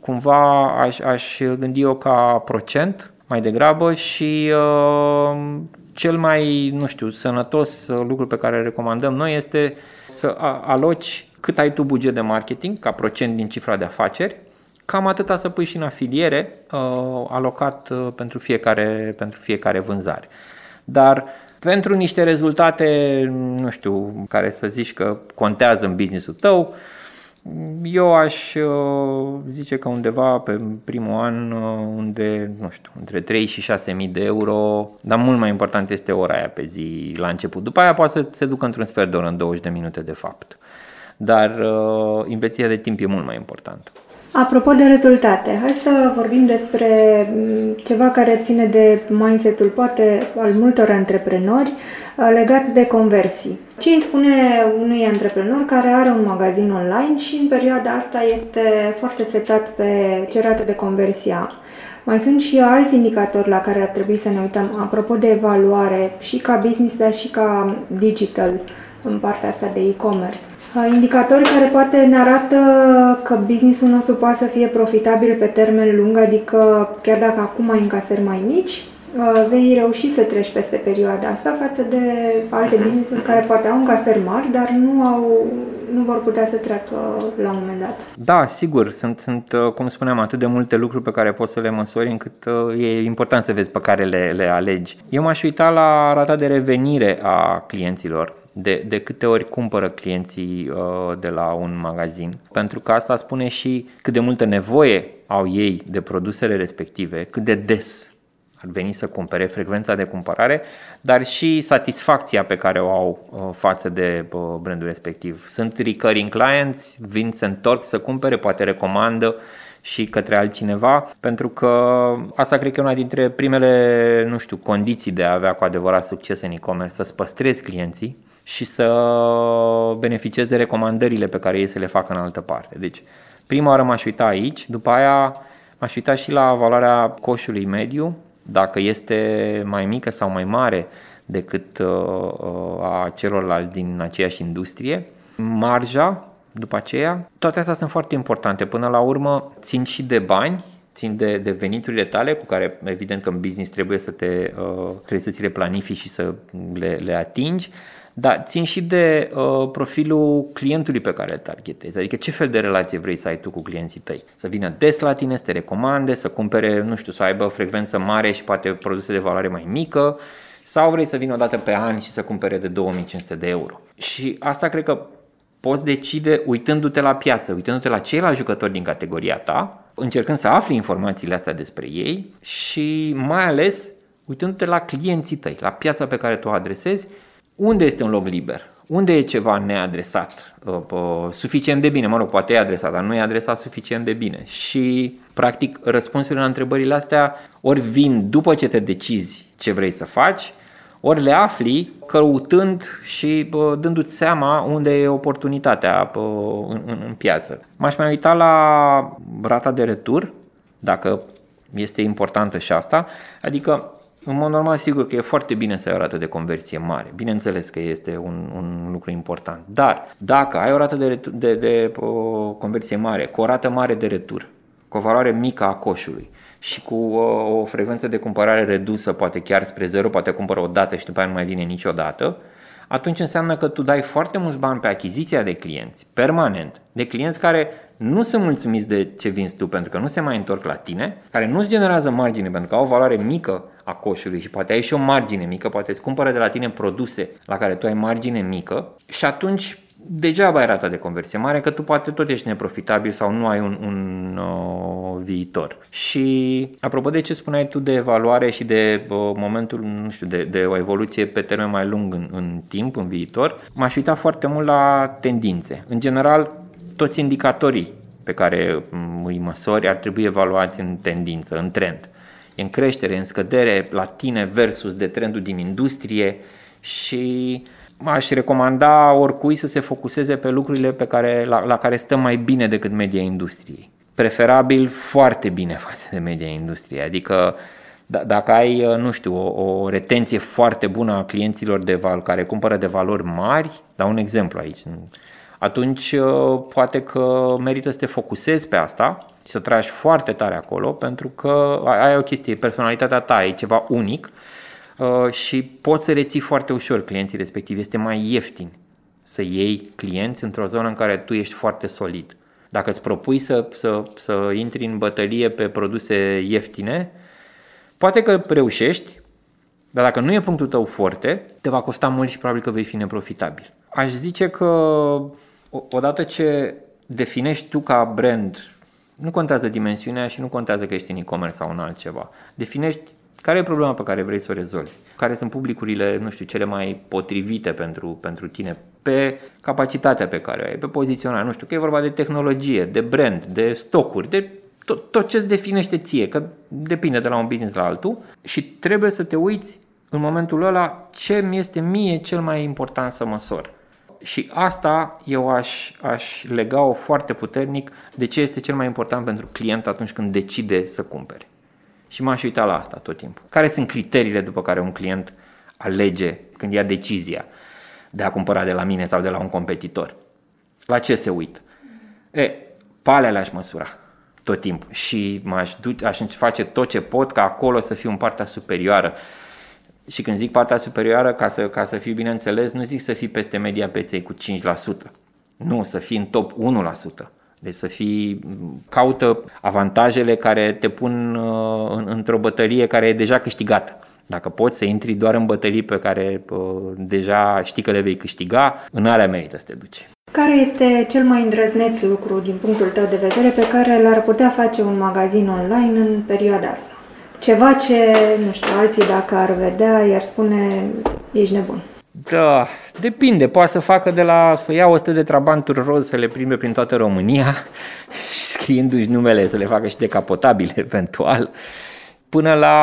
cumva, aș, aș gândi eu ca procent mai degrabă și uh, cel mai, nu știu, sănătos lucru pe care îl recomandăm noi este să aloci cât ai tu buget de marketing ca procent din cifra de afaceri, cam atâta să pui și în afiliere uh, alocat uh, pentru, fiecare, pentru fiecare vânzare. Dar pentru niște rezultate, nu știu, care să zici că contează în businessul tău, eu aș uh, zice că undeva pe primul an uh, unde, nu știu, între 3 și 6 mii de euro, dar mult mai important este ora aia pe zi la început. După aia poate să se ducă într-un sfert de oră, în 20 de minute de fapt. Dar uh, investiția de timp e mult mai importantă. Apropo de rezultate, hai să vorbim despre mm, ceva care ține de mindset-ul poate al multor antreprenori uh, legat de conversii. Ce îi spune unui antreprenor care are un magazin online și în perioada asta este foarte setat pe ce rată de conversia mai sunt și alți indicatori la care ar trebui să ne uităm apropo de evaluare și ca business, dar și ca digital în partea asta de e-commerce. Indicatori care poate ne arată că businessul nostru poate să fie profitabil pe termen lung, adică chiar dacă acum ai încasări mai mici, vei reuși să treci peste perioada asta față de alte business-uri care poate au încasări mari, dar nu, au, nu vor putea să treacă la un moment dat. Da, sigur, sunt, sunt, cum spuneam, atât de multe lucruri pe care poți să le măsori încât e important să vezi pe care le, le alegi. Eu m-aș uita la rata de revenire a clienților de, de câte ori cumpără clienții uh, de la un magazin. Pentru că asta spune și cât de multă nevoie au ei de produsele respective, cât de des ar veni să cumpere, frecvența de cumpărare, dar și satisfacția pe care o au uh, față de uh, brandul respectiv. Sunt recurring clients, vin, se întorc să cumpere, poate recomandă și către altcineva, pentru că asta cred că e una dintre primele, nu știu, condiții de a avea cu adevărat succes în e-commerce, să-ți păstrezi clienții și să beneficiezi de recomandările pe care ei să le facă în altă parte. Deci, prima oară m-aș uita aici, după aia m-aș uita și la valoarea coșului mediu, dacă este mai mică sau mai mare decât uh, uh, a celorlalți din aceeași industrie, marja după aceea, toate astea sunt foarte importante. Până la urmă, țin și de bani, țin de, de veniturile tale, cu care evident că în business trebuie să te uh, trebuie să ți le planifici și să le, le atingi, dar țin și de uh, profilul clientului pe care îl targetezi, adică ce fel de relație vrei să ai tu cu clienții tăi. Să vină des la tine, să te recomande, să cumpere, nu știu, să aibă frecvență mare și poate produse de valoare mai mică, sau vrei să vină o dată pe an și să cumpere de 2500 de euro. Și asta cred că poți decide uitându-te la piață, uitându-te la ceilalți jucători din categoria ta, încercând să afli informațiile astea despre ei și mai ales uitându-te la clienții tăi, la piața pe care tu o adresezi unde este un loc liber? Unde e ceva neadresat? Uh, suficient de bine, mă rog, poate e adresat, dar nu e adresat suficient de bine. Și, practic, răspunsurile la întrebările astea ori vin după ce te decizi ce vrei să faci, ori le afli căutând și bă, dându-ți seama unde e oportunitatea bă, în, în, în piață. M-aș mai uita la rata de retur, dacă este importantă și asta, adică în mod normal, sigur că e foarte bine să ai o rată de conversie mare. Bineînțeles că este un, un lucru important. Dar dacă ai o rată de, de, de, de o conversie mare, cu o rată mare de retur, cu o valoare mică a coșului și cu o, o frecvență de cumpărare redusă, poate chiar spre zero, poate cumpără o dată și după aia nu mai vine niciodată, atunci înseamnă că tu dai foarte mulți bani pe achiziția de clienți, permanent, de clienți care nu sunt mulțumiți de ce vinzi tu pentru că nu se mai întorc la tine, care nu-ți generează margine pentru că au o valoare mică a coșului și poate ai și o margine mică, poate îți cumpără de la tine produse la care tu ai margine mică și atunci degeaba ai rata de conversie mare, că tu poate tot ești neprofitabil sau nu ai un, un uh, viitor. Și apropo de ce spuneai tu de evaluare și de uh, momentul, nu știu, de, de o evoluție pe termen mai lung în, în timp, în viitor, m-aș uita foarte mult la tendințe. În general, toți indicatorii pe care mm, îi măsori ar trebui evaluați în tendință, în trend. E în creștere, e în scădere la tine versus de trendul din industrie și aș recomanda oricui să se focuseze pe lucrurile pe care, la, la care stă mai bine decât media industriei. Preferabil foarte bine față de media industriei, adică d- dacă ai, nu știu, o, o retenție foarte bună a clienților de val, care cumpără de valori mari, dau un exemplu aici, atunci uh, poate că merită să te focusezi pe asta și să tragi foarte tare acolo pentru că ai o chestie, personalitatea ta e ceva unic uh, și poți să reții foarte ușor clienții respectivi. Este mai ieftin să iei clienți într-o zonă în care tu ești foarte solid. Dacă îți propui să, să, să intri în bătălie pe produse ieftine, poate că reușești, dar dacă nu e punctul tău foarte, te va costa mult și probabil că vei fi neprofitabil. Aș zice că odată ce definești tu ca brand, nu contează dimensiunea și nu contează că ești în e-commerce sau în altceva. Definești care e problema pe care vrei să o rezolvi? Care sunt publicurile, nu știu, cele mai potrivite pentru, pentru tine pe capacitatea pe care o ai, pe poziționare, nu știu, că e vorba de tehnologie, de brand, de stocuri, de tot, tot ce îți definește ție, că depinde de la un business la altul și trebuie să te uiți în momentul ăla ce mi este mie cel mai important să măsor. Și asta eu aș, aș lega-o foarte puternic de ce este cel mai important pentru client atunci când decide să cumpere. Și m-aș uita la asta tot timpul. Care sunt criteriile după care un client alege când ia decizia de a cumpăra de la mine sau de la un competitor? La ce se uită? E, pe alea le-aș măsura tot timpul și m-aș duce, aș face tot ce pot ca acolo să fiu în partea superioară și când zic partea superioară, ca să, ca să fiu bineînțeles, nu zic să fii peste media peței cu 5%. Nu, să fii în top 1%. Deci să fii, caută avantajele care te pun uh, în, într-o bătălie care e deja câștigată. Dacă poți să intri doar în bătălii pe care uh, deja știi că le vei câștiga, în alea merită să te duci. Care este cel mai îndrăzneț lucru din punctul tău de vedere pe care l-ar putea face un magazin online în perioada asta? Ceva ce, nu știu, alții dacă ar vedea, i-ar spune, ești nebun. Da, depinde. Poate să facă de la, să ia 100 de trabanturi roz, să le prime prin toată România, scriindu-și numele, să le facă și decapotabile eventual, până la,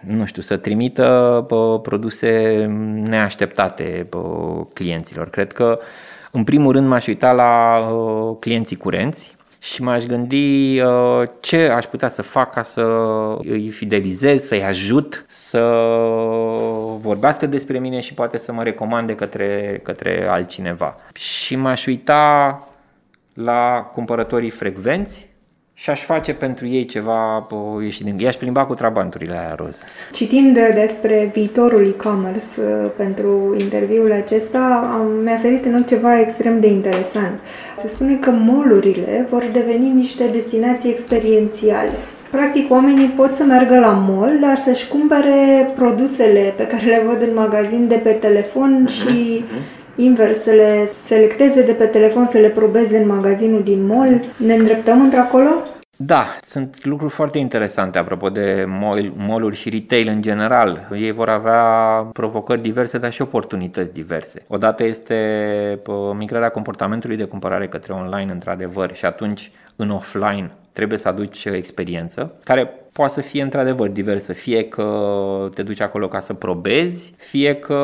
nu știu, să trimită bă, produse neașteptate bă, clienților. Cred că, în primul rând, m-aș uita la bă, clienții curenți, și m-aș gândi uh, ce aș putea să fac ca să îi fidelizez, să-i ajut să vorbească despre mine și poate să mă recomande către, către altcineva. Și m-aș uita la cumpărătorii frecvenți și aș face pentru ei ceva ieși din... I-aș plimba cu trabanturile aia roz. Citind despre viitorul e-commerce uh, pentru interviul acesta, am, mi-a sărit în ochi ceva extrem de interesant. Se spune că molurile vor deveni niște destinații experiențiale. Practic, oamenii pot să meargă la mall, dar să-și cumpere produsele pe care le văd în magazin de pe telefon uh-huh. și uh-huh invers, să le selecteze de pe telefon, să le probeze în magazinul din mall. Ne îndreptăm într-acolo? Da, sunt lucruri foarte interesante apropo de mall-uri și retail în general. Ei vor avea provocări diverse, dar și oportunități diverse. Odată este migrarea comportamentului de cumpărare către online, într-adevăr, și atunci în offline trebuie să aduci experiență, care poate să fie într-adevăr diversă, fie că te duci acolo ca să probezi, fie că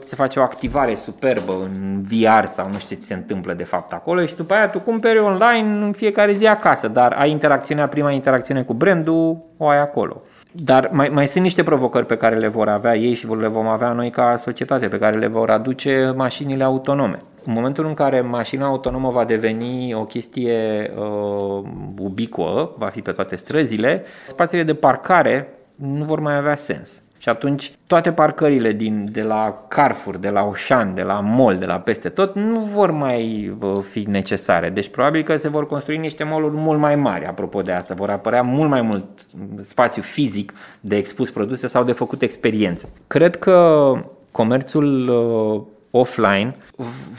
se face o activare superbă în VR sau nu știu ce se întâmplă de fapt acolo și după aia tu cumperi online în fiecare zi acasă, dar ai interacțiunea, prima interacțiune cu brandul, o ai acolo. Dar mai, mai sunt niște provocări pe care le vor avea ei și le vom avea noi ca societate, pe care le vor aduce mașinile autonome. În momentul în care mașina autonomă va deveni o chestie uh, ubicuă, va fi pe toate străzile, spațiile de parcare nu vor mai avea sens. Și atunci toate parcările din, de la Carrefour, de la Auchan, de la Mall, de la peste tot nu vor mai fi necesare. Deci probabil că se vor construi niște mall mult mai mari, apropo de asta. Vor apărea mult mai mult spațiu fizic de expus produse sau de făcut experiențe. Cred că comerțul uh, offline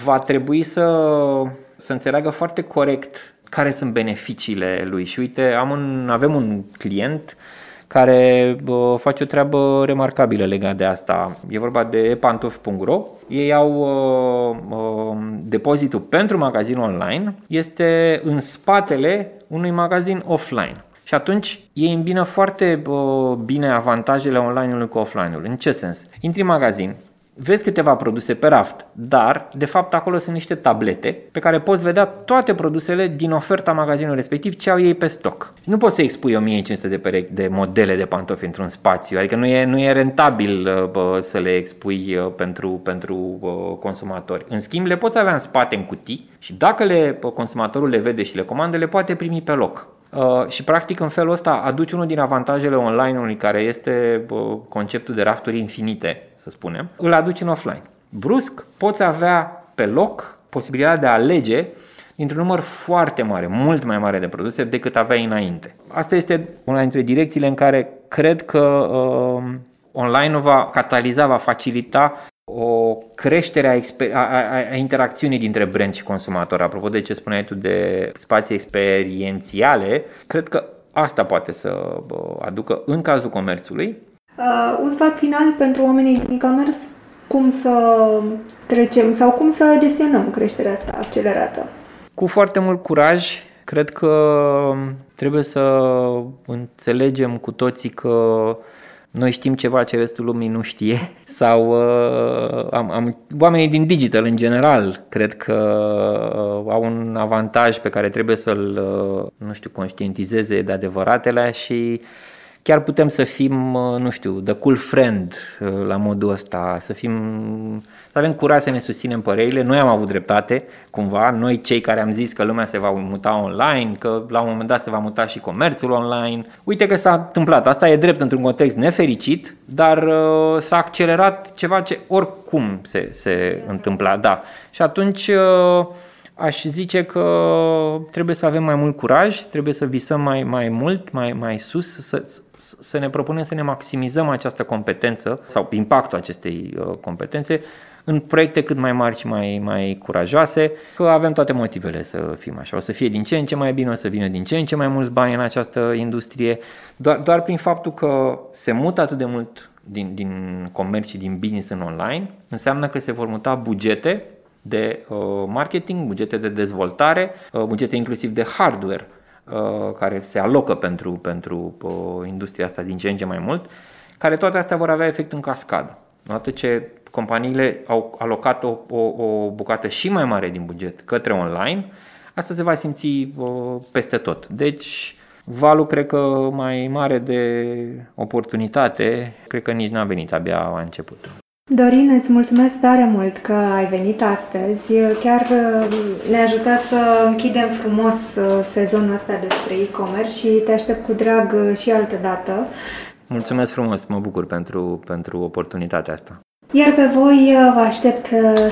va trebui să, să înțeleagă foarte corect care sunt beneficiile lui. Și uite, am un, avem un client care uh, face o treabă remarcabilă legat de asta. E vorba de epantof.ro. Ei au uh, uh, depozitul pentru magazinul online, este în spatele unui magazin offline. Și atunci ei îmbină foarte bine avantajele online-ului cu offline-ul. În ce sens? Intri în magazin, vezi câteva produse pe raft, dar de fapt acolo sunt niște tablete pe care poți vedea toate produsele din oferta magazinului respectiv ce au ei pe stoc. Nu poți să expui 1500 de, perechi, de modele de pantofi într-un spațiu, adică nu e, nu e rentabil uh, bă, să le expui uh, pentru, pentru bă, consumatori. În schimb, le poți avea în spate în cutii și dacă le, bă, consumatorul le vede și le comandă, le poate primi pe loc. Uh, și practic în felul ăsta aduci unul din avantajele online-ului care este uh, conceptul de rafturi infinite, să spunem, îl aduci în offline. Brusc poți avea pe loc posibilitatea de a alege dintr-un număr foarte mare, mult mai mare de produse decât aveai înainte. Asta este una dintre direcțiile în care cred că uh, online-ul va cataliza, va facilita o creștere a, exper- a, a, a interacțiunii dintre brand și consumator. Apropo de ce spuneai tu de spații experiențiale, cred că asta poate să aducă în cazul comerțului. Uh, un sfat final pentru oamenii din e-commerce, cum să trecem sau cum să gestionăm creșterea asta accelerată? Cu foarte mult curaj, cred că trebuie să înțelegem cu toții că noi știm ceva ce restul lumii nu știe sau uh, am, am, oamenii din digital în general cred că uh, au un avantaj pe care trebuie să-l, uh, nu știu, conștientizeze de adevăratele și chiar putem să fim, uh, nu știu, the cool friend uh, la modul ăsta, să fim, să avem curaj să ne susținem părerile. Noi am avut dreptate, cumva, noi cei care am zis că lumea se va muta online, că la un moment dat se va muta și comerțul online. Uite că s-a întâmplat, asta e drept într-un context nefericit, dar uh, s-a accelerat ceva ce oricum se, se întâmpla, da. Și atunci uh, aș zice că trebuie să avem mai mult curaj, trebuie să visăm mai, mai mult, mai, mai sus, să, să ne propunem să ne maximizăm această competență sau impactul acestei uh, competențe în proiecte cât mai mari și mai, mai curajoase, că avem toate motivele să fim așa. O să fie din ce în ce mai bine, o să vină din ce în ce mai mulți bani în această industrie, doar, doar prin faptul că se mută atât de mult din, din comerț și din business în online, înseamnă că se vor muta bugete de uh, marketing, bugete de dezvoltare, uh, bugete inclusiv de hardware uh, care se alocă pentru, pentru uh, industria asta din ce în ce mai mult, care toate astea vor avea efect în cascadă. Odată ce companiile au alocat o, o, o bucată și mai mare din buget către online, asta se va simți uh, peste tot. Deci, valul cred că mai mare de oportunitate, cred că nici n-a venit, abia a început. Dorin, îți mulțumesc tare mult că ai venit astăzi. Chiar uh, ne ajută să închidem frumos uh, sezonul ăsta despre e-commerce și te aștept cu drag uh, și altă dată. Mulțumesc frumos, mă bucur pentru, pentru oportunitatea asta. Iar pe voi vă aștept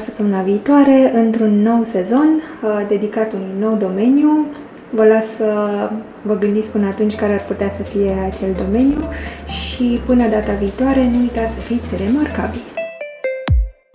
săptămâna viitoare într-un nou sezon dedicat unui nou domeniu. Vă las să vă gândiți până atunci care ar putea să fie acel domeniu și până data viitoare nu uitați să fiți remarcabili.